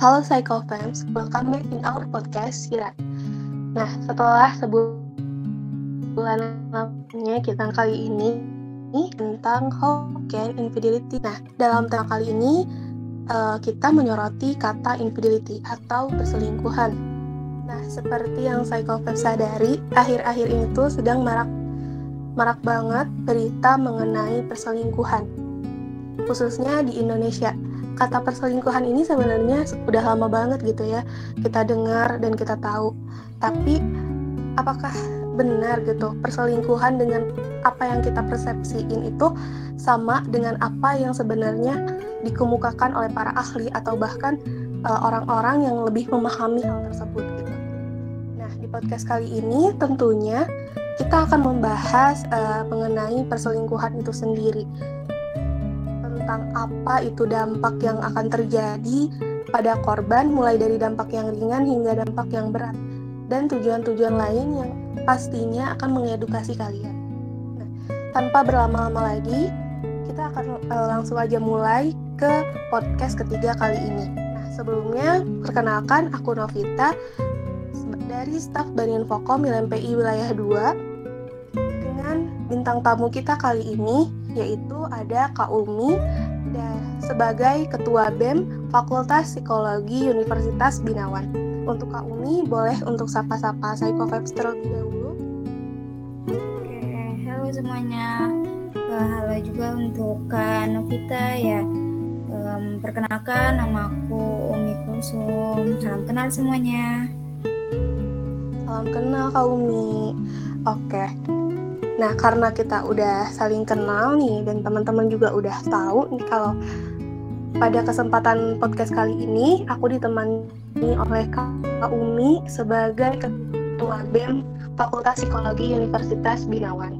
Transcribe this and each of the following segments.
Halo Psycho Fans, welcome back in our podcast Sira. Nah, setelah sebulan lamanya kita kali ini tentang hope and infidelity. Nah, dalam tema kali ini uh, kita menyoroti kata infidelity atau perselingkuhan. Nah, seperti yang Psycho Fans sadari, akhir-akhir ini tuh sedang marak marak banget berita mengenai perselingkuhan, khususnya di Indonesia kata perselingkuhan ini sebenarnya udah lama banget gitu ya kita dengar dan kita tahu tapi apakah benar gitu perselingkuhan dengan apa yang kita persepsiin itu sama dengan apa yang sebenarnya dikemukakan oleh para ahli atau bahkan eh, orang-orang uh, yang lebih memahami hal tersebut gitu. Nah, di podcast kali ini tentunya kita akan membahas uh, mengenai perselingkuhan itu sendiri tentang apa itu dampak yang akan terjadi pada korban mulai dari dampak yang ringan hingga dampak yang berat dan tujuan-tujuan lain yang pastinya akan mengedukasi kalian. Nah, tanpa berlama-lama lagi, kita akan uh, langsung aja mulai ke podcast ketiga kali ini. Nah, sebelumnya perkenalkan aku Novita dari staf Banian Fokom LMPI Wilayah 2 dengan bintang tamu kita kali ini yaitu ada Kak Umi sebagai Ketua BEM Fakultas Psikologi Universitas Binawan. Untuk Kak Umi, boleh untuk sapa-sapa Psychofabs terlebih dahulu. Oke, halo semuanya. Uh, halo juga untuk Kak Novita ya. Um, perkenalkan, nama aku Umi Kulsum. Salam kenal semuanya. Salam kenal Kak Umi. Oke, Nah, karena kita udah saling kenal nih dan teman-teman juga udah tahu nih kalau pada kesempatan podcast kali ini aku ditemani oleh Kak Umi sebagai Ketua BEM Fakultas Psikologi Universitas Binawan.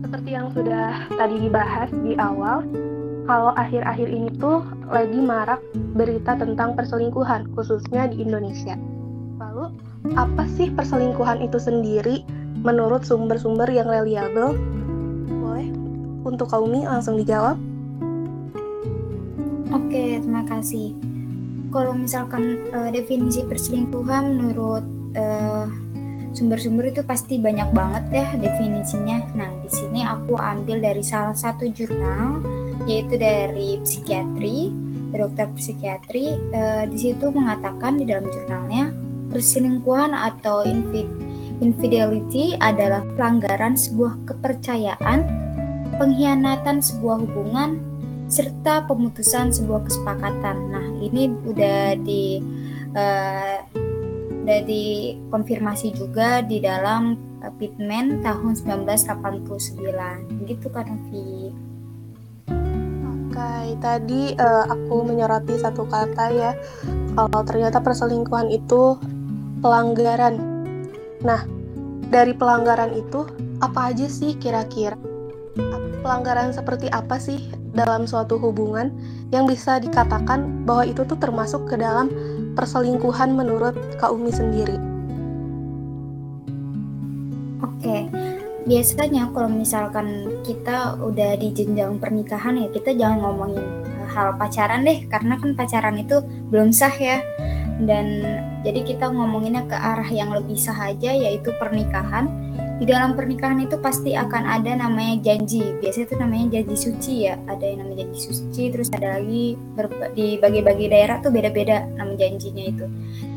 Seperti yang sudah tadi dibahas di awal, kalau akhir-akhir ini tuh lagi marak berita tentang perselingkuhan, khususnya di Indonesia. Lalu, apa sih perselingkuhan itu sendiri? Menurut sumber-sumber yang reliable? Boleh untuk Kaumi langsung dijawab? Oke, terima kasih. Kalau misalkan uh, definisi perselingkuhan menurut uh, sumber-sumber itu pasti banyak banget ya definisinya. Nah, di sini aku ambil dari salah satu jurnal yaitu dari psikiatri, dokter psikiatri. Uh, di situ mengatakan di dalam jurnalnya perselingkuhan atau infid Infidelity adalah pelanggaran sebuah kepercayaan, pengkhianatan sebuah hubungan, serta pemutusan sebuah kesepakatan. Nah, ini udah di uh, udah dikonfirmasi juga di dalam uh, Pitman tahun 1989. Gitu kan, Novi. Oke, tadi uh, aku menyoroti satu kata ya, kalau ternyata perselingkuhan itu pelanggaran Nah, dari pelanggaran itu apa aja sih kira-kira? Pelanggaran seperti apa sih dalam suatu hubungan yang bisa dikatakan bahwa itu tuh termasuk ke dalam perselingkuhan menurut Kak Umi sendiri? Oke, biasanya kalau misalkan kita udah di jenjang pernikahan ya kita jangan ngomongin hal pacaran deh karena kan pacaran itu belum sah ya dan jadi kita ngomonginnya ke arah yang lebih sahaja yaitu pernikahan. Di dalam pernikahan itu pasti akan ada namanya janji. Biasanya itu namanya janji suci ya. Ada yang namanya janji suci terus ada lagi di bagi-bagi daerah tuh beda-beda nama janjinya itu.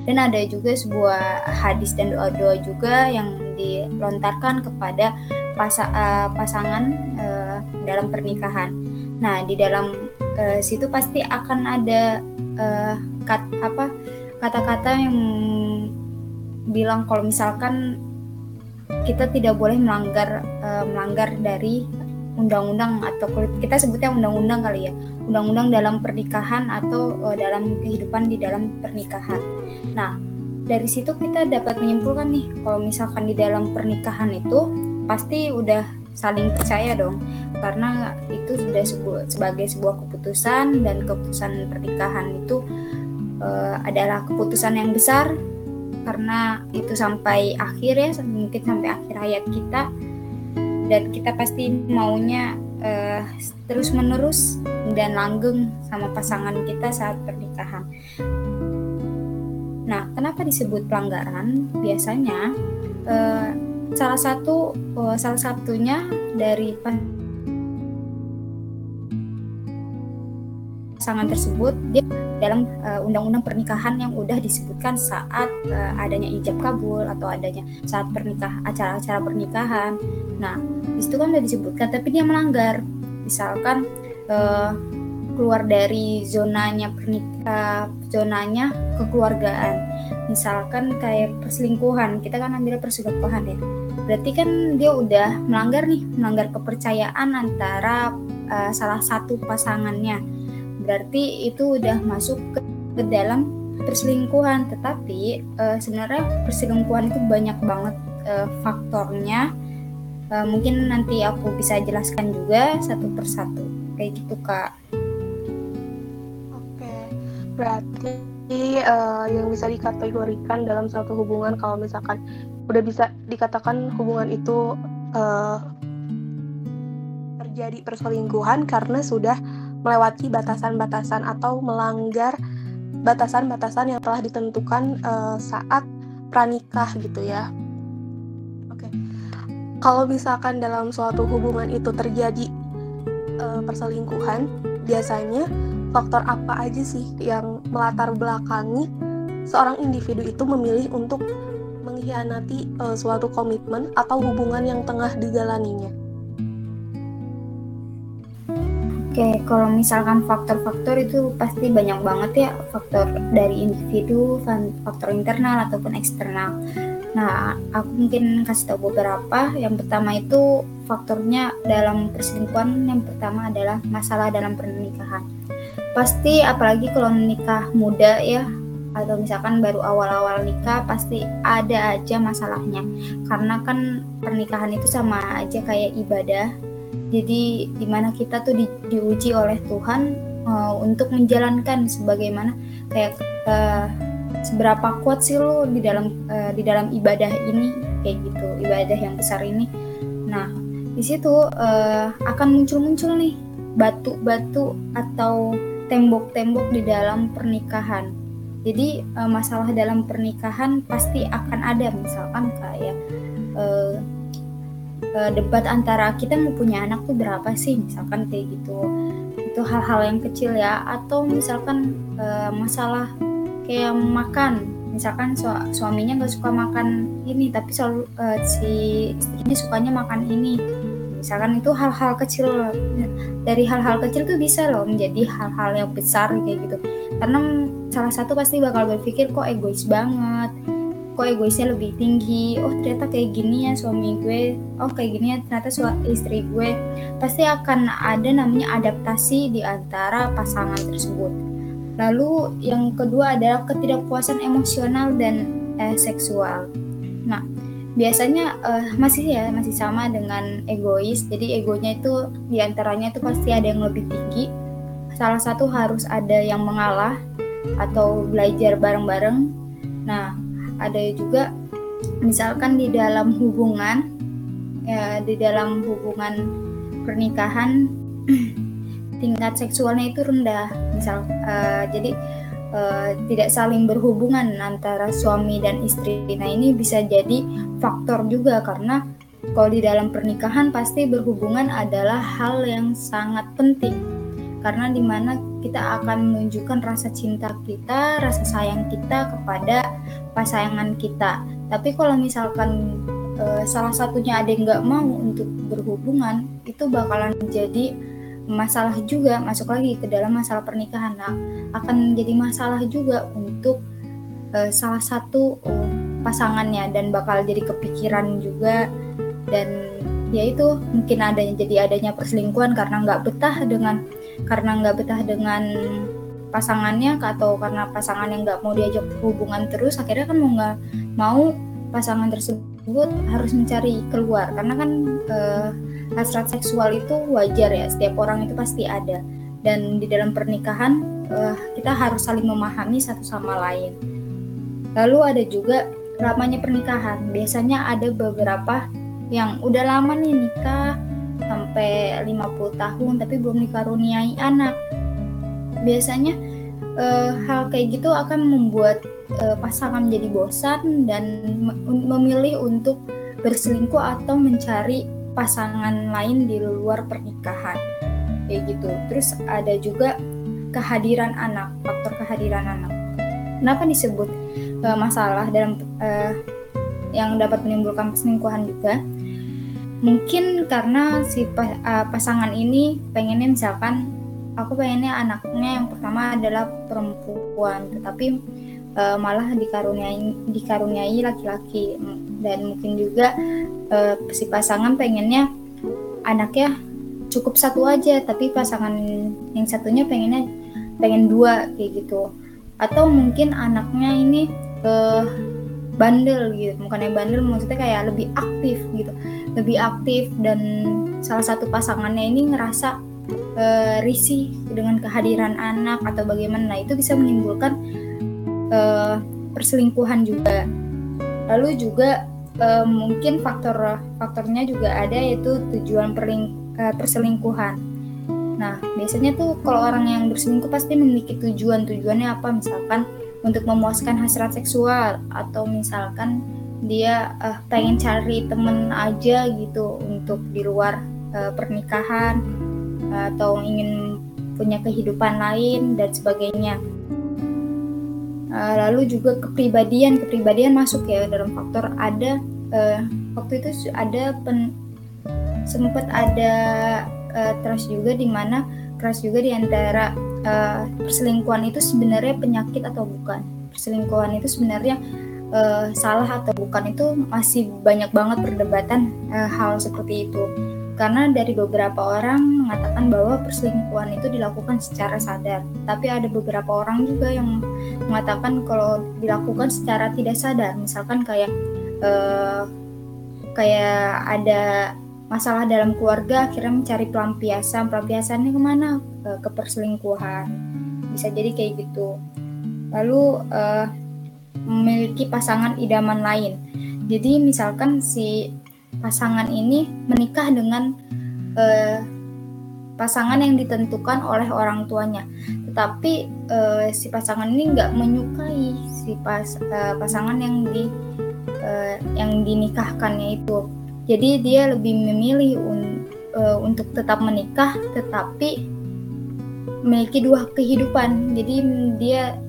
Dan ada juga sebuah hadis dan doa-doa juga yang dilontarkan kepada pas, uh, pasangan uh, dalam pernikahan. Nah di dalam uh, situ pasti akan ada uh, kat, apa kata-kata yang bilang kalau misalkan kita tidak boleh melanggar uh, melanggar dari undang-undang atau kita sebutnya undang-undang kali ya undang-undang dalam pernikahan atau uh, dalam kehidupan di dalam pernikahan. Nah dari situ kita dapat menyimpulkan nih kalau misalkan di dalam pernikahan itu pasti udah saling percaya dong karena itu sudah sebagai sebuah keputusan dan keputusan pernikahan itu uh, adalah keputusan yang besar. Karena itu sampai akhir ya mungkin sampai akhir hayat kita. Dan kita pasti maunya uh, terus menerus dan langgeng sama pasangan kita saat pernikahan. Nah, kenapa disebut pelanggaran? Biasanya uh, salah satu uh, salah satunya dari pasangan tersebut dia dalam undang undang-undang pernikahan yang udah disebutkan saat uh, adanya ijab kabul atau adanya saat pernikah acara-acara pernikahan. Nah, di situ kan udah disebutkan tapi dia melanggar. Misalkan uh, keluar dari zonanya pernikah zonanya kekeluargaan. Misalkan kayak perselingkuhan, kita kan ambil perselingkuhan ya. Berarti kan dia udah melanggar nih, melanggar kepercayaan antara uh, salah satu pasangannya berarti itu udah masuk ke, ke dalam perselingkuhan tetapi uh, sebenarnya perselingkuhan itu banyak banget uh, faktornya. Uh, mungkin nanti aku bisa jelaskan juga satu persatu. Kayak gitu kak. Oke. Berarti uh, yang bisa dikategorikan dalam satu hubungan kalau misalkan udah bisa dikatakan hubungan itu uh, terjadi perselingkuhan karena sudah melewati batasan-batasan atau melanggar batasan-batasan yang telah ditentukan uh, saat pranikah gitu ya. Oke. Kalau misalkan dalam suatu hubungan itu terjadi uh, perselingkuhan, biasanya faktor apa aja sih yang melatar belakangi seorang individu itu memilih untuk mengkhianati uh, suatu komitmen atau hubungan yang tengah dijalaninya? Oke, kalau misalkan faktor-faktor itu pasti banyak banget ya faktor dari individu, faktor internal ataupun eksternal. Nah, aku mungkin kasih tahu beberapa. Yang pertama itu faktornya dalam perselingkuhan yang pertama adalah masalah dalam pernikahan. Pasti apalagi kalau menikah muda ya atau misalkan baru awal-awal nikah pasti ada aja masalahnya. Karena kan pernikahan itu sama aja kayak ibadah jadi di mana kita tuh di, diuji oleh Tuhan uh, untuk menjalankan sebagaimana kayak uh, seberapa kuat sih lo di dalam uh, di dalam ibadah ini kayak gitu ibadah yang besar ini. Nah di situ uh, akan muncul-muncul nih batu-batu atau tembok-tembok di dalam pernikahan. Jadi masalah dalam pernikahan pasti akan ada misalkan kayak uh, uh, debat antara kita mau punya anak tuh berapa sih? Misalkan kayak gitu. Itu hal-hal yang kecil ya. Atau misalkan uh, masalah kayak makan. Misalkan su suaminya nggak suka makan ini tapi selalu uh, si istrinya sukanya makan ini. Misalkan itu hal-hal kecil. Dari hal-hal kecil tuh bisa loh menjadi hal-hal yang besar kayak gitu. Karena salah satu pasti bakal berpikir kok egois banget kok egoisnya lebih tinggi. Oh ternyata kayak gini ya suami gue. Oh kayak gini ya ternyata suami istri gue. Pasti akan ada namanya adaptasi di antara pasangan tersebut. Lalu yang kedua adalah ketidakpuasan emosional dan eh, seksual. Nah biasanya uh, masih ya masih sama dengan egois. Jadi egonya itu di antaranya itu pasti ada yang lebih tinggi. Salah satu harus ada yang mengalah atau belajar bareng-bareng. Nah ada juga misalkan di dalam hubungan ya di dalam hubungan pernikahan tingkat seksualnya itu rendah. Misal uh, jadi uh, tidak saling berhubungan antara suami dan istri. Nah ini bisa jadi faktor juga karena kalau di dalam pernikahan pasti berhubungan adalah hal yang sangat penting. Karena di mana kita akan menunjukkan rasa cinta kita, rasa sayang kita kepada pasangan kita. Tapi kalau misalkan e, salah satunya ada yang nggak mau untuk berhubungan, itu bakalan jadi masalah juga masuk lagi ke dalam masalah pernikahan. Nah, akan menjadi masalah juga untuk e, salah satu e, pasangannya dan bakal jadi kepikiran juga dan ya itu mungkin adanya jadi adanya perselingkuhan karena nggak betah dengan karena nggak betah dengan pasangannya atau karena pasangan yang nggak mau diajak hubungan terus akhirnya kan mau nggak mau pasangan tersebut harus mencari keluar. Karena kan eh, hasrat seksual itu wajar ya setiap orang itu pasti ada. Dan di dalam pernikahan eh, kita harus saling memahami satu sama lain. Lalu ada juga lamanya pernikahan. Biasanya ada beberapa yang udah lama nih nikah sampai 50 tahun tapi belum dikaruniai anak. Biasanya uh, hal kayak gitu akan membuat uh, pasangan menjadi bosan dan memilih untuk berselingkuh atau mencari pasangan lain di luar pernikahan. Kayak gitu. Terus ada juga kehadiran anak faktor kehadiran anak. Kenapa disebut uh, masalah dalam uh, yang dapat menimbulkan perselingkuhan juga mungkin karena si uh, pasangan ini pengennya misalkan aku pengennya anaknya yang pertama adalah perempuan tetapi uh, malah dikaruniai dikaruniai laki-laki. Dan mungkin juga uh, si pasangan pengennya anaknya cukup satu aja tapi pasangan yang satunya pengennya pengen dua kayak gitu. Atau mungkin anaknya ini uh, bandel gitu bukannya bandel maksudnya kayak lebih aktif gitu lebih aktif dan salah satu pasangannya ini ngerasa uh, risih dengan kehadiran anak atau bagaimana. Itu bisa menimbulkan uh, perselingkuhan juga. Lalu juga uh, mungkin faktor faktornya juga ada yaitu tujuan perling, uh, perselingkuhan. Nah biasanya tuh kalau orang yang berselingkuh pasti memiliki tujuan. Tujuannya apa? Misalkan untuk memuaskan hasrat seksual atau misalkan dia uh, pengen cari temen aja gitu untuk di luar uh, pernikahan atau ingin punya kehidupan lain dan sebagainya. Uh, lalu juga kepribadian, kepribadian masuk ya dalam faktor ada uh, waktu itu ada pen, sempat ada uh, trust juga di mana trust juga di antara uh, perselingkuhan itu sebenarnya penyakit atau bukan. Perselingkuhan itu sebenarnya uh, salah atau bukan itu masih banyak banget perdebatan uh, hal seperti itu. Karena dari beberapa orang mengatakan bahwa perselingkuhan itu dilakukan secara sadar, tapi ada beberapa orang juga yang mengatakan kalau dilakukan secara tidak sadar, misalkan kayak uh, kayak ada masalah dalam keluarga, akhirnya mencari pelampiasan, pelampiasannya ke mana? Ke perselingkuhan, bisa jadi kayak gitu. Lalu uh, memiliki pasangan idaman lain. Jadi misalkan si pasangan ini menikah dengan uh, pasangan yang ditentukan oleh orang tuanya, tetapi uh, si pasangan ini nggak menyukai si pas uh, pasangan yang di uh, yang dinikahkannya itu. Jadi dia lebih memilih un, uh, untuk tetap menikah, tetapi memiliki dua kehidupan. Jadi dia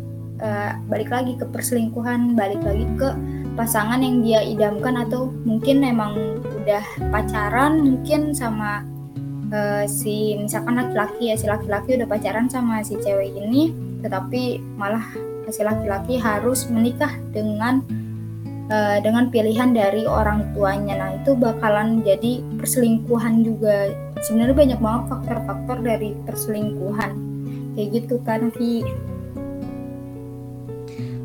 uh, balik lagi ke perselingkuhan, balik lagi ke pasangan yang dia idamkan atau mungkin memang udah pacaran mungkin sama uh, si misalkan laki-laki ya si laki-laki udah pacaran sama si cewek ini tetapi malah si laki-laki harus menikah dengan uh, dengan pilihan dari orang tuanya. Nah itu bakalan jadi perselingkuhan juga. Sebenarnya banyak banget faktor-faktor dari perselingkuhan. Kayak gitu kan Vi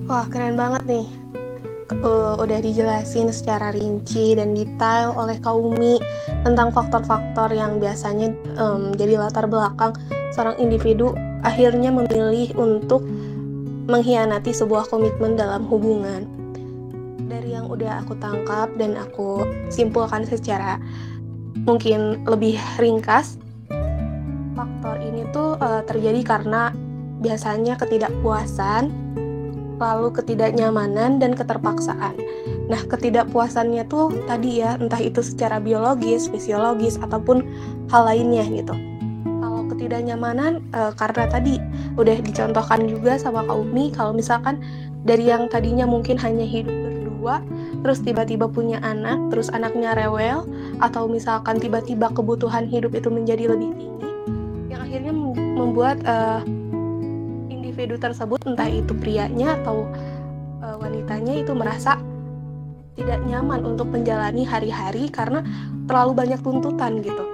Wah keren banget nih uh, udah dijelasin secara rinci dan detail oleh Kaumi tentang faktor-faktor yang biasanya um, jadi latar belakang seorang individu akhirnya memilih untuk mengkhianati sebuah komitmen dalam hubungan. Dari yang udah aku tangkap dan aku simpulkan secara mungkin lebih ringkas, faktor ini tuh uh, terjadi karena biasanya ketidakpuasan lalu ketidaknyamanan dan keterpaksaan. Nah, ketidakpuasannya tuh tadi ya, entah itu secara biologis, fisiologis, ataupun hal lainnya gitu. Kalau ketidaknyamanan, e, karena tadi udah dicontohkan juga sama Kak Umi, kalau misalkan dari yang tadinya mungkin hanya hidup berdua, terus tiba-tiba punya anak, terus anaknya rewel, atau misalkan tiba-tiba kebutuhan hidup itu menjadi lebih tinggi, yang akhirnya membuat uh, individu tersebut entah itu prianya atau e, wanitanya itu merasa tidak nyaman untuk menjalani hari-hari karena terlalu banyak tuntutan gitu.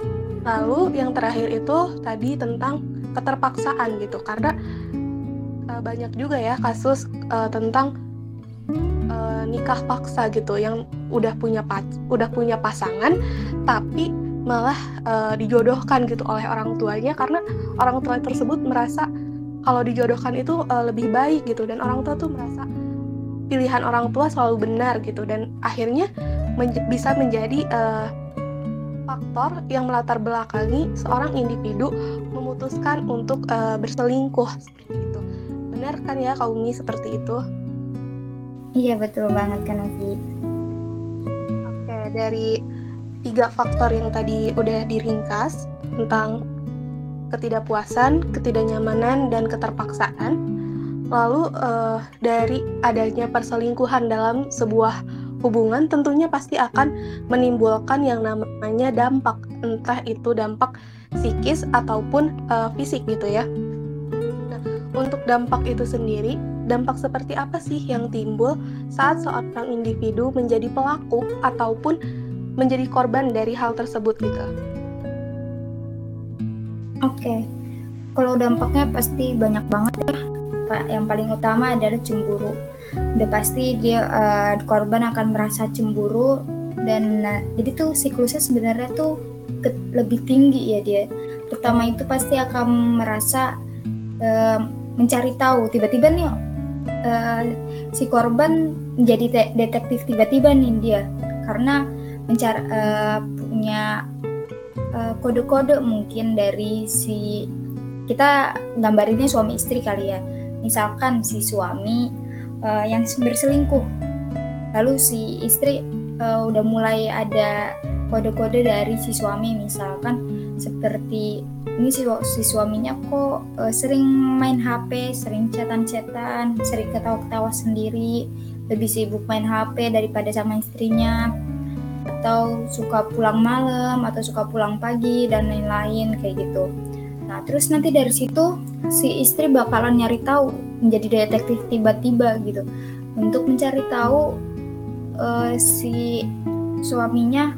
Lalu yang terakhir itu tadi tentang keterpaksaan gitu karena e, banyak juga ya kasus e, tentang e, nikah paksa gitu yang udah punya pac udah punya pasangan tapi malah e, dijodohkan gitu oleh orang tuanya karena orang tua tersebut merasa kalau dijodohkan itu uh, lebih baik gitu dan orang tua tuh merasa pilihan orang tua selalu benar gitu dan akhirnya men bisa menjadi uh, faktor yang melatar belakangi seorang individu memutuskan untuk uh, berselingkuh seperti itu. Benar kan ya Kaumi seperti itu? Iya betul banget kan. Oke, dari tiga faktor yang tadi udah diringkas tentang ketidakpuasan, ketidaknyamanan, dan keterpaksaan. Lalu uh, dari adanya perselingkuhan dalam sebuah hubungan tentunya pasti akan menimbulkan yang namanya dampak, entah itu dampak psikis ataupun uh, fisik gitu ya. Nah, untuk dampak itu sendiri, dampak seperti apa sih yang timbul saat seorang individu menjadi pelaku ataupun menjadi korban dari hal tersebut gitu? Oke, okay. kalau dampaknya pasti banyak banget ya. Yang paling utama adalah cemburu. Udah pasti dia uh, korban akan merasa cemburu dan nah, jadi tuh siklusnya sebenarnya tuh ke, lebih tinggi ya dia. Pertama itu pasti akan merasa uh, mencari tahu. Tiba-tiba nih uh, si korban menjadi detektif tiba-tiba nih dia karena mencari uh, punya uh, kode-kode mungkin dari si kita gambarinnya suami istri kali ya. Misalkan si suami uh, yang berselingkuh. Lalu si istri uh, udah mulai ada kode-kode dari si suami misalkan seperti ini si, si suaminya kok uh, sering main HP, sering chatan-chatan, sering ketawa-ketawa sendiri, lebih sibuk main HP daripada sama istrinya atau suka pulang malam atau suka pulang pagi dan lain-lain kayak gitu. Nah, terus nanti dari situ si istri bakalan nyari tahu, menjadi detektif tiba-tiba gitu. Untuk mencari tahu uh, si suaminya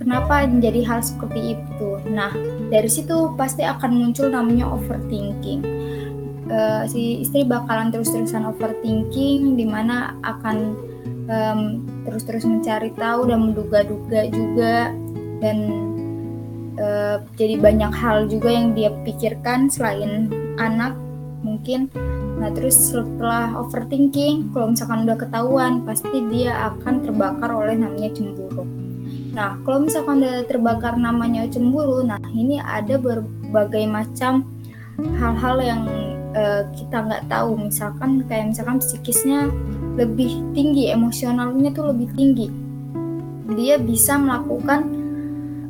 kenapa menjadi hal seperti itu. Nah, dari situ pasti akan muncul namanya overthinking. Uh, si istri bakalan terus-terusan overthinking di mana akan um, terus-terus mencari tahu dan menduga-duga juga. Dan uh, jadi banyak hal juga yang dia pikirkan selain anak mungkin. Nah terus setelah overthinking kalau misalkan udah ketahuan pasti dia akan terbakar oleh namanya cemburu. Nah kalau misalkan udah terbakar namanya cemburu nah ini ada berbagai macam hal-hal yang uh, kita nggak tahu. Misalkan kayak misalkan psikisnya lebih tinggi emosionalnya tuh lebih tinggi. Dia bisa melakukan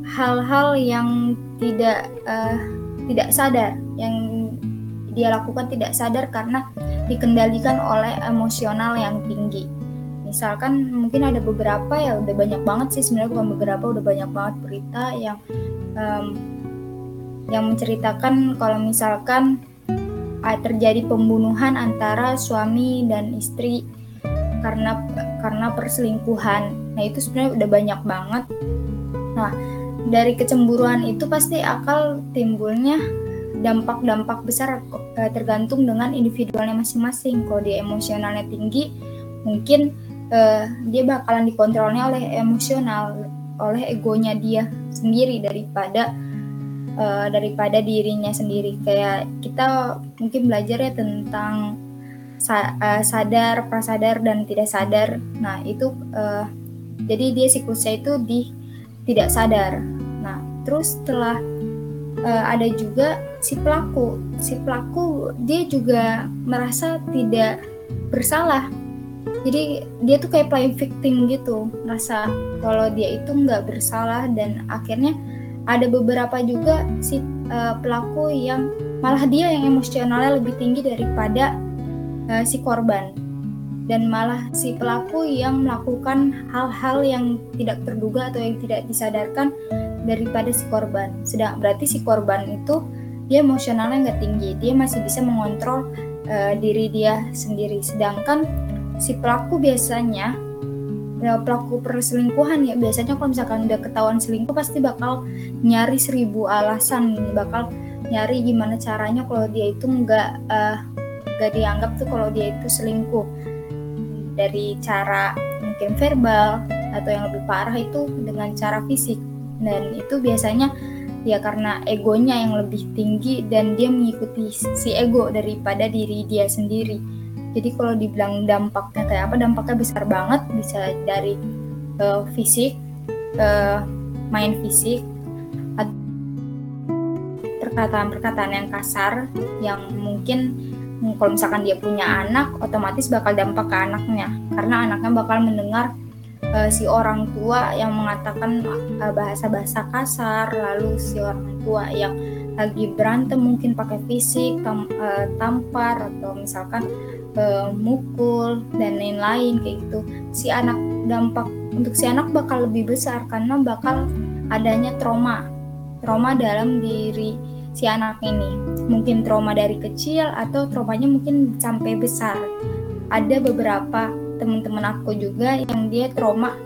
hal-hal yang tidak uh, tidak sadar yang dia lakukan tidak sadar karena dikendalikan oleh emosional yang tinggi. Misalkan mungkin ada beberapa ya udah banyak banget sih sebenarnya bukan beberapa udah banyak banget berita yang um, yang menceritakan kalau misalkan terjadi pembunuhan antara suami dan istri karena karena perselingkuhan. Nah, itu sebenarnya udah banyak banget. Nah, dari kecemburuan itu pasti akal timbulnya dampak-dampak besar eh, tergantung dengan individualnya masing-masing. Kalau dia emosionalnya tinggi, mungkin uh, dia bakalan dikontrolnya oleh emosional, oleh egonya dia sendiri daripada uh, daripada dirinya sendiri. Kayak kita mungkin belajar ya tentang uh, sadar, prasadar dan tidak sadar. Nah, itu uh, jadi dia siklusnya itu di tidak sadar. Nah, terus setelah uh, ada juga si pelaku. Si pelaku dia juga merasa tidak bersalah. Jadi dia tuh kayak play victim gitu, merasa kalau dia itu nggak bersalah dan akhirnya ada beberapa juga si uh, pelaku yang malah dia yang emosionalnya lebih tinggi daripada uh, si korban dan malah si pelaku yang melakukan hal-hal yang tidak terduga atau yang tidak disadarkan daripada si korban. Sedang berarti si korban itu dia emosionalnya nggak tinggi, dia masih bisa mengontrol uh, diri dia sendiri. Sedangkan si pelaku biasanya ya, pelaku perselingkuhan ya biasanya kalau misalkan udah ketahuan selingkuh pasti bakal nyari seribu alasan, bakal nyari gimana caranya kalau dia itu nggak uh, gak dianggap tuh kalau dia itu selingkuh. Dari cara mungkin verbal atau yang lebih parah itu dengan cara fisik. Dan itu biasanya ya karena egonya yang lebih tinggi dan dia mengikuti si ego daripada diri dia sendiri. Jadi kalau dibilang dampaknya kayak apa dampaknya besar banget bisa dari uh, fisik uh, main fisik perkataan-perkataan yang kasar yang mungkin kalau misalkan dia punya anak otomatis bakal dampak ke anaknya. Karena anaknya bakal mendengar uh, si orang tua yang mengatakan bahasa-bahasa kasar lalu si orang tua yang lagi berantem mungkin pakai fisik tam, uh, tampar atau misalkan uh, mukul dan lain-lain kayak gitu. Si anak dampak untuk si anak bakal lebih besar karena bakal adanya trauma. Trauma dalam diri si anak ini. Mungkin trauma dari kecil atau traumanya mungkin sampai besar. Ada beberapa teman-teman aku juga yang dia trauma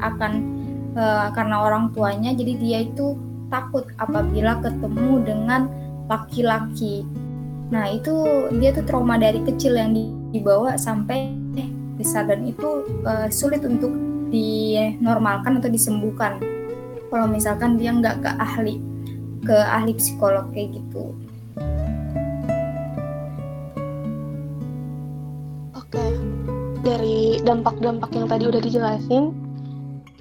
akan uh, karena orang tuanya jadi dia itu takut apabila ketemu dengan laki-laki. Nah, itu dia tuh trauma dari kecil yang dibawa sampai besar dan itu uh, sulit untuk dinormalkan atau disembuhkan kalau misalkan dia nggak ke ahli ke ahli psikolog kayak gitu. Oke, dari dampak-dampak yang tadi udah dijelasin,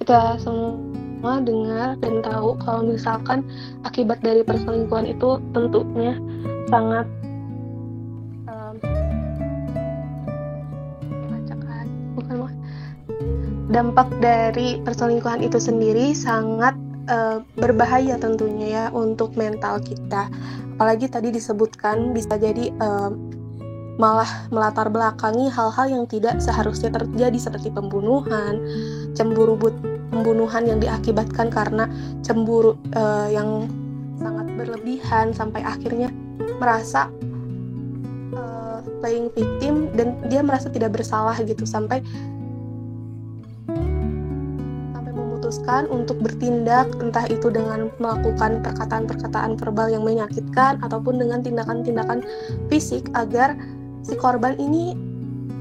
kita semua dengar dan tahu kalau misalkan akibat dari perselingkuhan itu tentunya sangat dampak dari perselingkuhan itu sendiri sangat uh, berbahaya tentunya ya untuk mental kita. Apalagi tadi disebutkan bisa jadi uh, malah melatar belakangi hal-hal yang tidak seharusnya terjadi seperti pembunuhan, cemburu but pembunuhan yang diakibatkan karena cemburu uh, yang sangat berlebihan sampai akhirnya merasa uh, playing victim dan dia merasa tidak bersalah gitu sampai memutuskan untuk bertindak entah itu dengan melakukan perkataan-perkataan verbal yang menyakitkan ataupun dengan tindakan-tindakan fisik agar si korban ini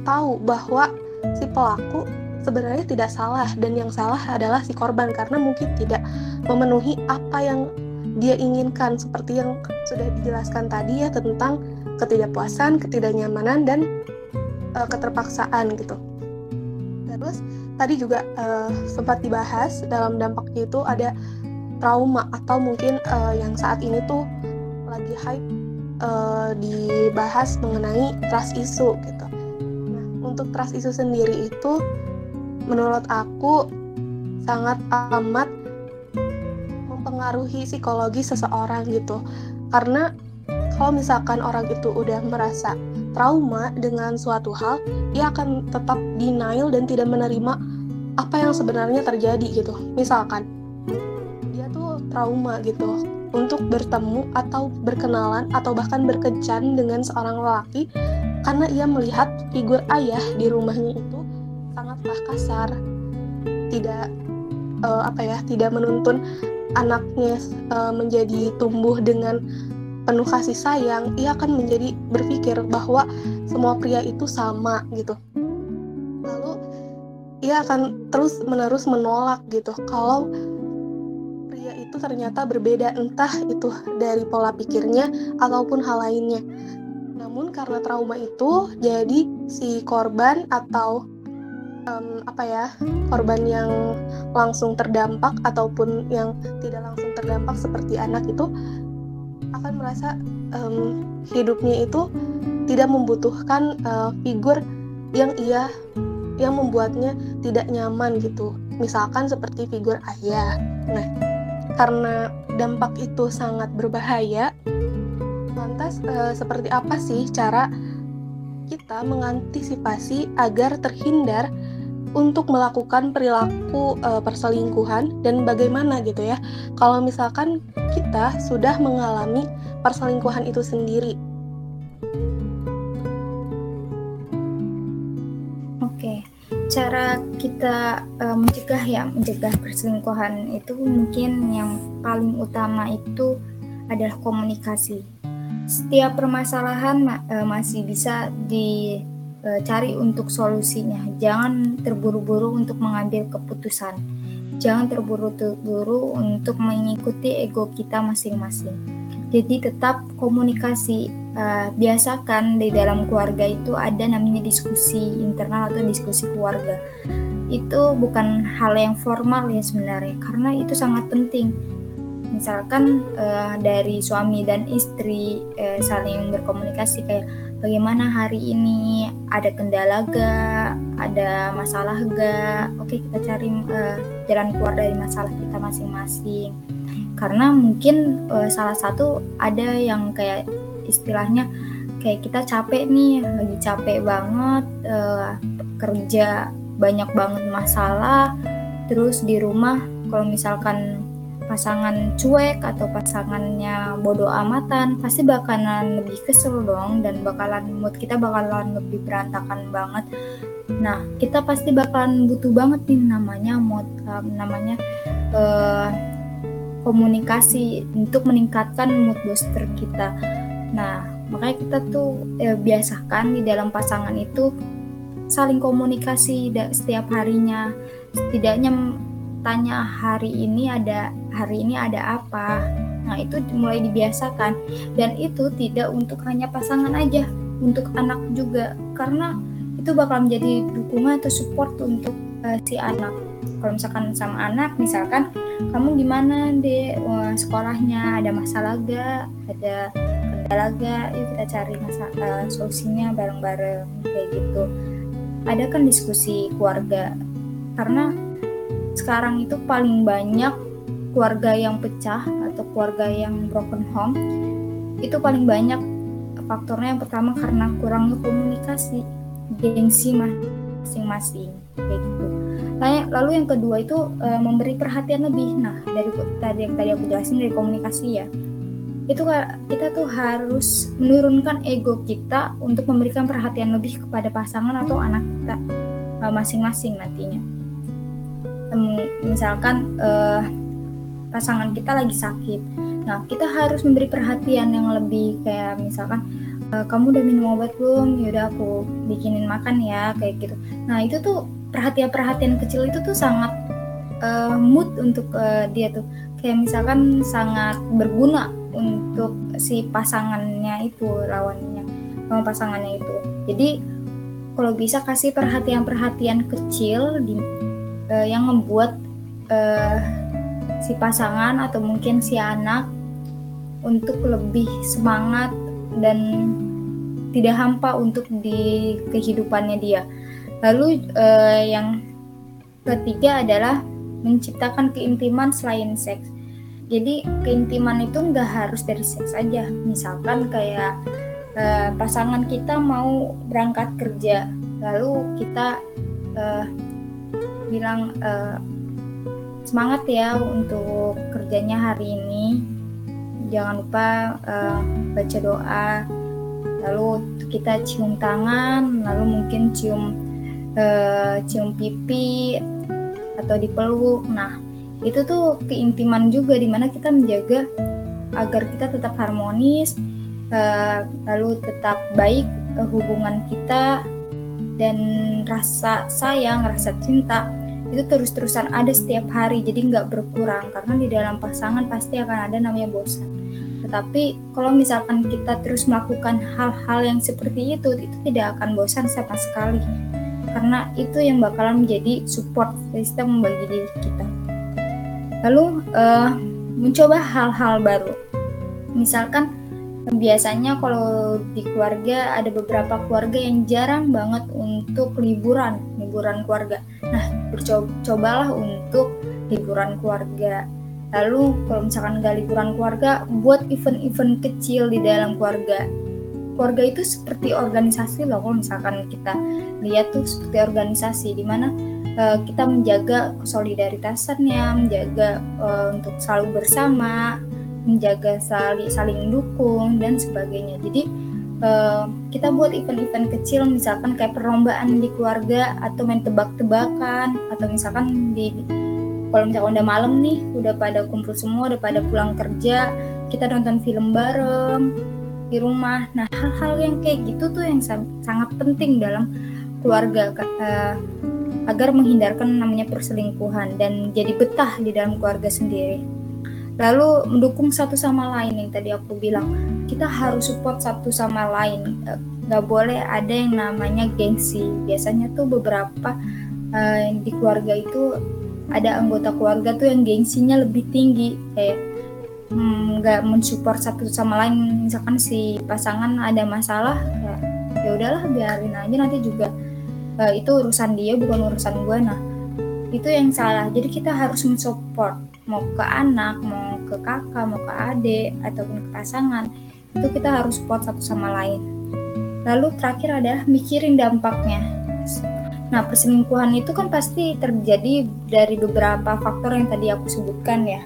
tahu bahwa si pelaku sebenarnya tidak salah dan yang salah adalah si korban karena mungkin tidak memenuhi apa yang dia inginkan seperti yang sudah dijelaskan tadi ya tentang ketidakpuasan, ketidaknyamanan dan uh, keterpaksaan gitu. Terus tadi juga uh, sempat dibahas dalam dampaknya itu ada trauma atau mungkin uh, yang saat ini tuh lagi hype uh, dibahas mengenai trust issue gitu. Nah, untuk trust issue sendiri itu menurut aku sangat amat mempengaruhi psikologi seseorang gitu. Karena kalau misalkan orang itu udah merasa trauma dengan suatu hal, ia akan tetap denial dan tidak menerima apa yang sebenarnya terjadi gitu. Misalkan dia tuh trauma gitu. Untuk bertemu atau berkenalan atau bahkan berkencan dengan seorang lelaki karena ia melihat figur ayah di rumahnya itu sangatlah kasar tidak uh, apa ya tidak menuntun anaknya uh, menjadi tumbuh dengan penuh kasih sayang ia akan menjadi berpikir bahwa semua pria itu sama gitu. Ia akan terus menerus menolak gitu. Kalau pria itu ternyata berbeda entah itu dari pola pikirnya ataupun hal lainnya. Namun karena trauma itu jadi si korban atau um, apa ya korban yang langsung terdampak ataupun yang tidak langsung terdampak seperti anak itu akan merasa um, hidupnya itu tidak membutuhkan uh, figur yang ia yang membuatnya tidak nyaman gitu. Misalkan seperti figur ayah. Nah, karena dampak itu sangat berbahaya, lantas e, seperti apa sih cara kita mengantisipasi agar terhindar untuk melakukan perilaku e, perselingkuhan dan bagaimana gitu ya. Kalau misalkan kita sudah mengalami perselingkuhan itu sendiri, cara kita uh, mencegah ya mencegah perselingkuhan itu mungkin yang paling utama itu adalah komunikasi. Setiap permasalahan uh, masih bisa dicari uh, untuk solusinya. Jangan terburu-buru untuk mengambil keputusan. Jangan terburu-buru untuk mengikuti ego kita masing-masing. Jadi tetap komunikasi uh, biasakan di dalam keluarga itu ada namanya diskusi internal atau diskusi keluarga. Itu bukan hal yang formal ya sebenarnya, karena itu sangat penting. Misalkan uh, dari suami dan istri uh, saling berkomunikasi kayak bagaimana hari ini? Ada kendala gak? Ada masalah gak? Oke kita cari uh, jalan keluar dari masalah kita masing-masing. Karena mungkin uh, salah satu ada yang kayak istilahnya kayak kita capek nih lagi capek banget uh, kerja banyak banget masalah terus di rumah kalau misalkan pasangan cuek atau pasangannya bodoh amatan pasti bakalan lebih kesel dong dan bakalan mood kita bakalan lebih berantakan banget. Nah kita pasti bakalan butuh banget nih namanya mood um, namanya uh, komunikasi untuk meningkatkan mood booster kita. Nah makanya kita tuh eh, biasakan di dalam pasangan itu saling komunikasi setiap harinya. Setidaknya tanya hari ini ada hari ini ada apa. Nah itu mulai dibiasakan. Dan itu tidak untuk hanya pasangan aja untuk anak juga. Karena itu bakal menjadi dukungan atau support untuk uh, si anak. Kalau misalkan sama anak misalkan kamu gimana deh sekolahnya ada masalah gak ada laga yuk kita cari masa uh, solusinya bareng-bareng. Kayak gitu. Ada kan diskusi keluarga. Karena sekarang itu paling banyak keluarga yang pecah atau keluarga yang broken home itu paling banyak faktornya. Yang pertama karena kurangnya komunikasi gengsi masing-masing kayak gitu. Lalu yang kedua itu e, memberi perhatian lebih. Nah dari tadi yang tadi aku jelasin dari komunikasi ya. Itu kita tuh harus menurunkan ego kita untuk memberikan perhatian lebih kepada pasangan atau anak kita eh, masing-masing nantinya. Misalkan uh, pasangan kita lagi sakit. Nah kita harus memberi perhatian yang lebih kayak misalkan uh, kamu udah minum obat belum? Yaudah aku bikinin makan ya kayak gitu. Nah itu tuh perhatian-perhatian kecil itu tuh sangat uh, mood untuk uh, dia tuh. Kayak misalkan sangat berguna untuk si pasangannya itu lawannya sama pasangannya itu. Jadi kalau bisa kasih perhatian-perhatian kecil di uh, yang membuat uh, si pasangan atau mungkin si anak untuk lebih semangat dan tidak hampa untuk di kehidupannya dia. Lalu uh, yang ketiga adalah menciptakan keintiman selain seks jadi keintiman itu nggak harus dari seks aja misalkan kayak uh, pasangan kita mau berangkat kerja lalu kita uh, bilang uh, semangat ya untuk kerjanya hari ini. Jangan lupa uh, baca doa lalu kita cium tangan lalu mungkin cium uh, cium pipi atau dipeluk nah itu tuh keintiman juga di mana kita menjaga agar kita tetap harmonis uh, lalu tetap baik hubungan kita dan rasa sayang rasa cinta itu terus-terusan ada setiap hari jadi nggak berkurang. Karena di dalam pasangan pasti akan ada namanya bosan. Tetapi kalau misalkan kita terus melakukan hal-hal yang seperti itu itu tidak akan bosan sama sekali. Karena itu yang bakalan menjadi support sistem bagi diri kita. Lalu uh, mencoba hal-hal baru. Misalkan biasanya kalau di keluarga ada beberapa keluarga yang jarang banget untuk liburan liburan keluarga. Nah bercobalah untuk liburan keluarga lalu kalau misalkan nggak liburan keluarga buat event-event kecil di dalam keluarga keluarga itu seperti organisasi loh kalau misalkan kita lihat tuh seperti organisasi di mana uh, kita menjaga kesolidaritasnya, menjaga uh, untuk selalu bersama, menjaga saling saling dukung dan sebagainya. Jadi uh, kita buat event-event kecil, misalkan kayak perlombaan di keluarga atau main tebak-tebakan atau misalkan di kalau misalkan udah malam nih, udah pada kumpul semua, udah pada pulang kerja, kita nonton film bareng di rumah. Nah, hal-hal yang kayak gitu tuh yang sangat penting dalam keluarga. Uh, agar menghindarkan namanya perselingkuhan dan jadi betah di dalam keluarga sendiri. Lalu mendukung satu sama lain yang tadi aku bilang, kita harus support satu sama lain. Eh, nggak boleh ada yang namanya gengsi. Biasanya tuh beberapa uh, di keluarga itu ada anggota keluarga tuh yang gengsinya lebih tinggi, kayak hmm, nggak hmm, mensupport satu sama lain. Misalkan si pasangan ada masalah, ya, ya udahlah biarin aja nanti juga uh, itu urusan dia bukan urusan gue nah itu yang salah jadi kita harus mensupport mau ke anak mau ke kakak mau ke adik ataupun ke pasangan itu kita harus support satu sama lain. Lalu terakhir adalah mikirin dampaknya. Nah perselingkuhan itu kan pasti terjadi dari beberapa faktor yang tadi aku sebutkan ya.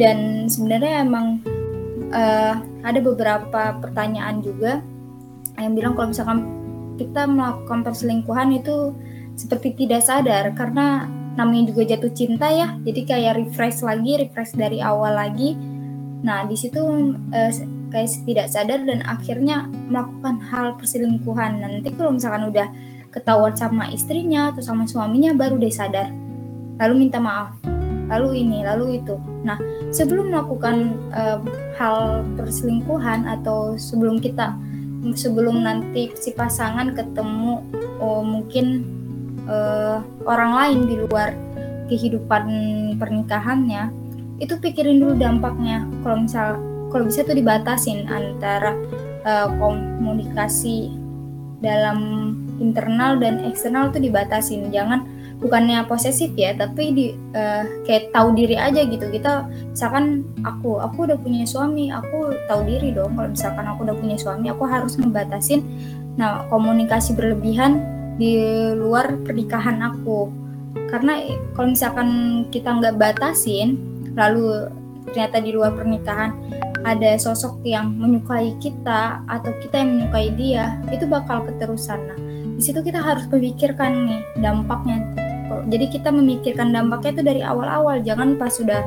Dan sebenarnya emang uh, ada beberapa pertanyaan juga yang bilang kalau misalkan kita melakukan perselingkuhan itu seperti tidak sadar karena namanya juga jatuh cinta ya. Jadi kayak refresh lagi refresh dari awal lagi. Nah di situ uh, kayak tidak sadar dan akhirnya melakukan hal perselingkuhan. Nanti kalau misalkan udah ketahuan sama istrinya atau sama suaminya baru deh sadar. Lalu minta maaf. Lalu ini lalu itu. Nah sebelum melakukan uh, hal perselingkuhan atau sebelum kita sebelum nanti si pasangan ketemu oh, mungkin uh, orang lain di luar kehidupan pernikahannya itu pikirin dulu dampaknya. Kalau misal kalau bisa tuh dibatasin antara uh, komunikasi dalam internal dan eksternal tuh dibatasin. Jangan bukannya posesif ya tapi di uh, kayak tahu diri aja gitu. Kita misalkan aku aku udah punya suami aku tahu diri dong. Kalau misalkan aku udah punya suami aku harus ngebatasin nah komunikasi berlebihan di luar pernikahan aku. Karena kalau misalkan kita nggak batasin lalu ternyata di luar pernikahan ada sosok yang menyukai kita atau kita yang menyukai dia itu bakal keterusan. Nah di situ kita harus memikirkan nih dampaknya. Jadi kita memikirkan dampaknya itu dari awal-awal. Jangan pas sudah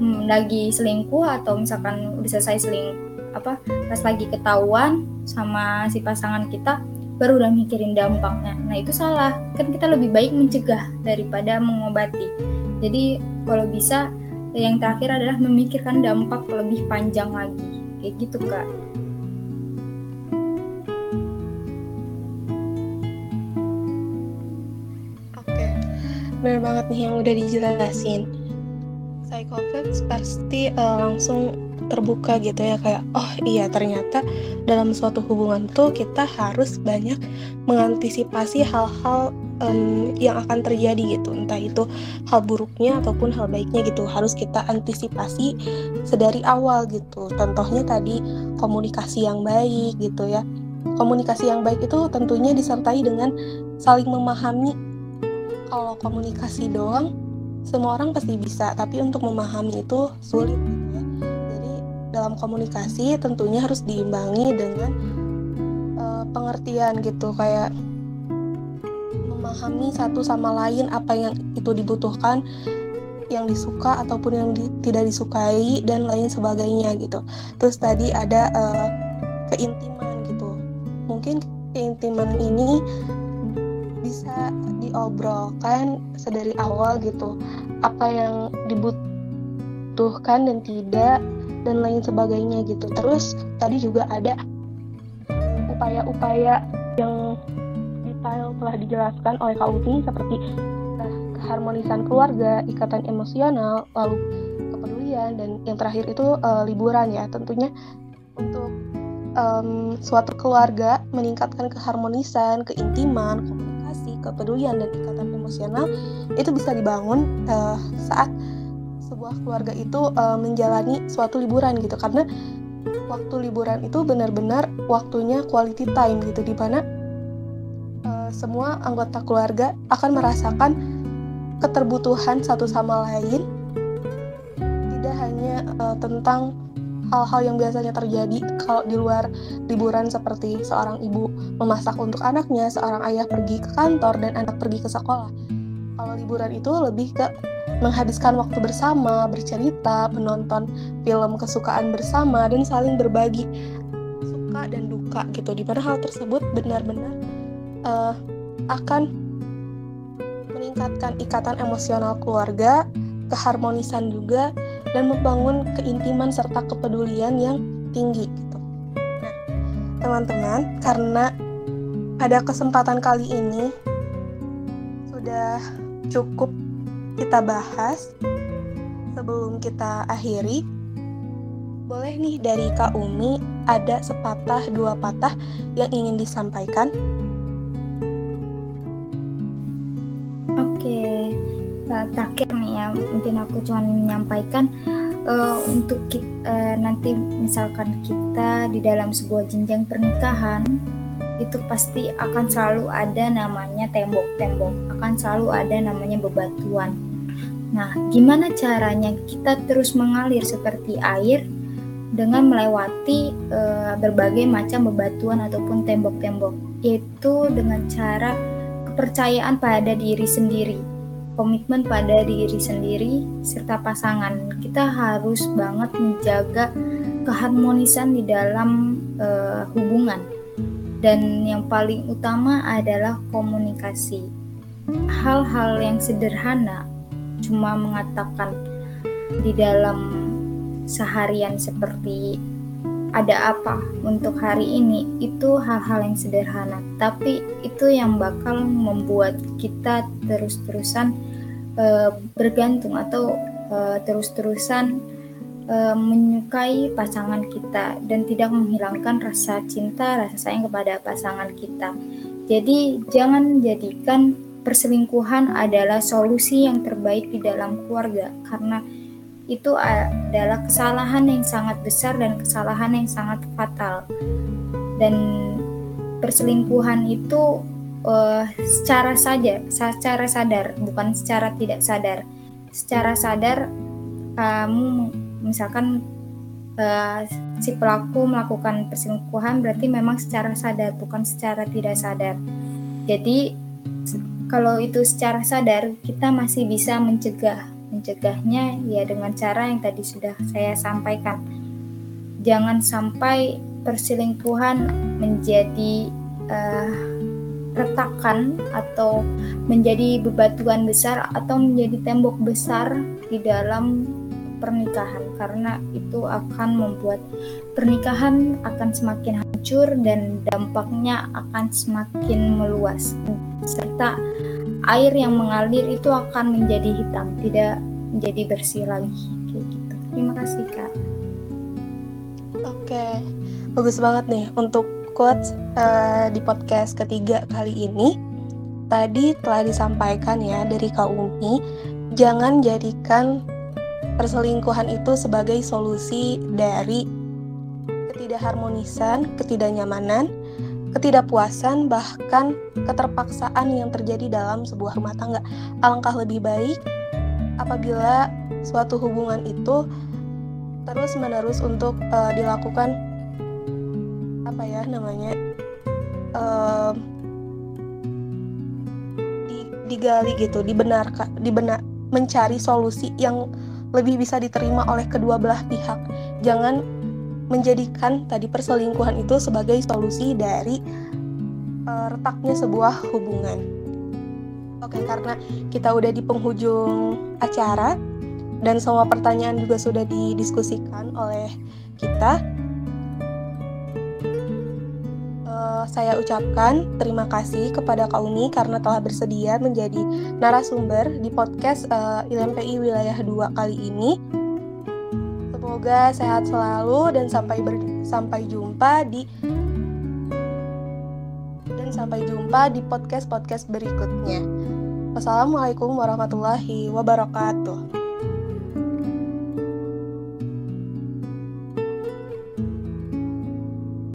hmm, lagi selingkuh atau misalkan udah selesai seling apa pas lagi ketahuan sama si pasangan kita baru udah mikirin dampaknya. Nah itu salah, kan kita lebih baik mencegah daripada mengobati. Jadi kalau bisa yang terakhir adalah memikirkan dampak lebih panjang lagi, kayak gitu kak. Oke, benar banget nih yang udah dijelasin. Psychopaths pasti uh, langsung terbuka gitu ya kayak oh iya ternyata dalam suatu hubungan tuh kita harus banyak mengantisipasi hal-hal um, yang akan terjadi gitu. Entah itu hal buruknya ataupun hal baiknya gitu harus kita antisipasi sedari awal gitu. Contohnya tadi komunikasi yang baik gitu ya. Komunikasi yang baik itu tentunya disertai dengan saling memahami. Kalau komunikasi doang semua orang pasti bisa tapi untuk memahami itu sulit dalam komunikasi tentunya harus diimbangi dengan uh, pengertian gitu kayak memahami satu sama lain apa yang itu dibutuhkan yang disuka ataupun yang di, tidak disukai dan lain sebagainya gitu. Terus tadi ada uh, keintiman gitu. Mungkin keintiman ini bisa diobrolkan sedari awal gitu. Apa yang dibutuhkan dan tidak dan lain sebagainya gitu. Terus tadi juga ada upaya-upaya yang detail telah dijelaskan oleh Kak Uti seperti keharmonisan keluarga, ikatan emosional, lalu kepedulian dan yang terakhir itu uh, liburan ya. Tentunya untuk um, suatu keluarga meningkatkan keharmonisan, keintiman, komunikasi, kepedulian dan ikatan emosional itu bisa dibangun uh, saat sebuah keluarga itu uh, menjalani suatu liburan gitu karena waktu liburan itu benar-benar waktunya quality time gitu di mana uh, semua anggota keluarga akan merasakan keterbutuhan satu sama lain tidak hanya uh, tentang hal-hal yang biasanya terjadi kalau di luar liburan seperti seorang ibu memasak untuk anaknya, seorang ayah pergi ke kantor dan anak pergi ke sekolah. Kalau liburan itu lebih ke menghabiskan waktu bersama, bercerita, menonton film kesukaan bersama, dan saling berbagi suka dan duka gitu. Di mana hal tersebut benar-benar uh, akan meningkatkan ikatan emosional keluarga, keharmonisan juga, dan membangun keintiman serta kepedulian yang tinggi gitu. Nah, teman-teman, karena pada kesempatan kali ini sudah cukup kita bahas sebelum kita akhiri Boleh nih dari Kak Umi ada sepatah dua patah yang ingin disampaikan? Oke, uh, terakhir nih ya mungkin aku cuma menyampaikan uh, untuk uh, nanti misalkan kita di dalam sebuah jenjang pernikahan itu pasti akan selalu ada namanya tembok-tembok, akan selalu ada namanya bebatuan. Nah, gimana caranya kita terus mengalir seperti air dengan melewati e, berbagai macam bebatuan ataupun tembok-tembok, yaitu dengan cara kepercayaan pada diri sendiri, komitmen pada diri sendiri, serta pasangan. Kita harus banget menjaga keharmonisan di dalam e, hubungan, dan yang paling utama adalah komunikasi. Hal-hal yang sederhana, cuma mengatakan di dalam seharian seperti ada apa untuk hari ini itu hal-hal yang sederhana tapi itu yang bakal membuat kita terus-terusan uh, bergantung atau uh, terus-terusan uh, menyukai pasangan kita dan tidak menghilangkan rasa cinta rasa sayang kepada pasangan kita jadi jangan jadikan perselingkuhan adalah solusi yang terbaik di dalam keluarga karena itu adalah kesalahan yang sangat besar dan kesalahan yang sangat fatal. Dan perselingkuhan itu uh, secara saja, secara sadar, bukan secara tidak sadar. Secara sadar kamu misalkan uh, si pelaku melakukan perselingkuhan berarti memang secara sadar, bukan secara tidak sadar. Jadi kalau itu secara sadar kita masih bisa mencegah mencegahnya ya dengan cara yang tadi sudah saya sampaikan. Jangan sampai perselingkuhan menjadi uh, retakan atau menjadi bebatuan besar atau menjadi tembok besar di dalam pernikahan karena itu akan membuat pernikahan akan semakin hancur dan dampaknya akan semakin meluas serta air yang mengalir itu akan menjadi hitam, tidak menjadi bersih lagi kayak gitu. Terima kasih kak. Oke, bagus banget nih untuk quotes uh, di podcast ketiga kali ini. Tadi telah disampaikan ya dari Kak Umi, jangan jadikan perselingkuhan itu sebagai solusi dari ketidakharmonisan, ketidaknyamanan, ketidakpuasan, bahkan keterpaksaan yang terjadi dalam sebuah rumah tangga. Alangkah lebih baik apabila suatu hubungan itu terus-menerus untuk uh, dilakukan apa ya namanya uh, digali gitu, dibenarkan, dibenar mencari solusi yang lebih bisa diterima oleh kedua belah pihak. Jangan menjadikan tadi perselingkuhan itu sebagai solusi dari uh, retaknya sebuah hubungan. Oke, karena kita udah di penghujung acara dan semua pertanyaan juga sudah didiskusikan oleh kita. Uh, saya ucapkan terima kasih kepada Kauni karena telah bersedia menjadi narasumber di podcast uh, eh, ILMPI Wilayah 2 kali ini. Semoga sehat selalu dan sampai ber, sampai jumpa di dan sampai jumpa di podcast-podcast berikutnya. Wassalamualaikum warahmatullahi wabarakatuh.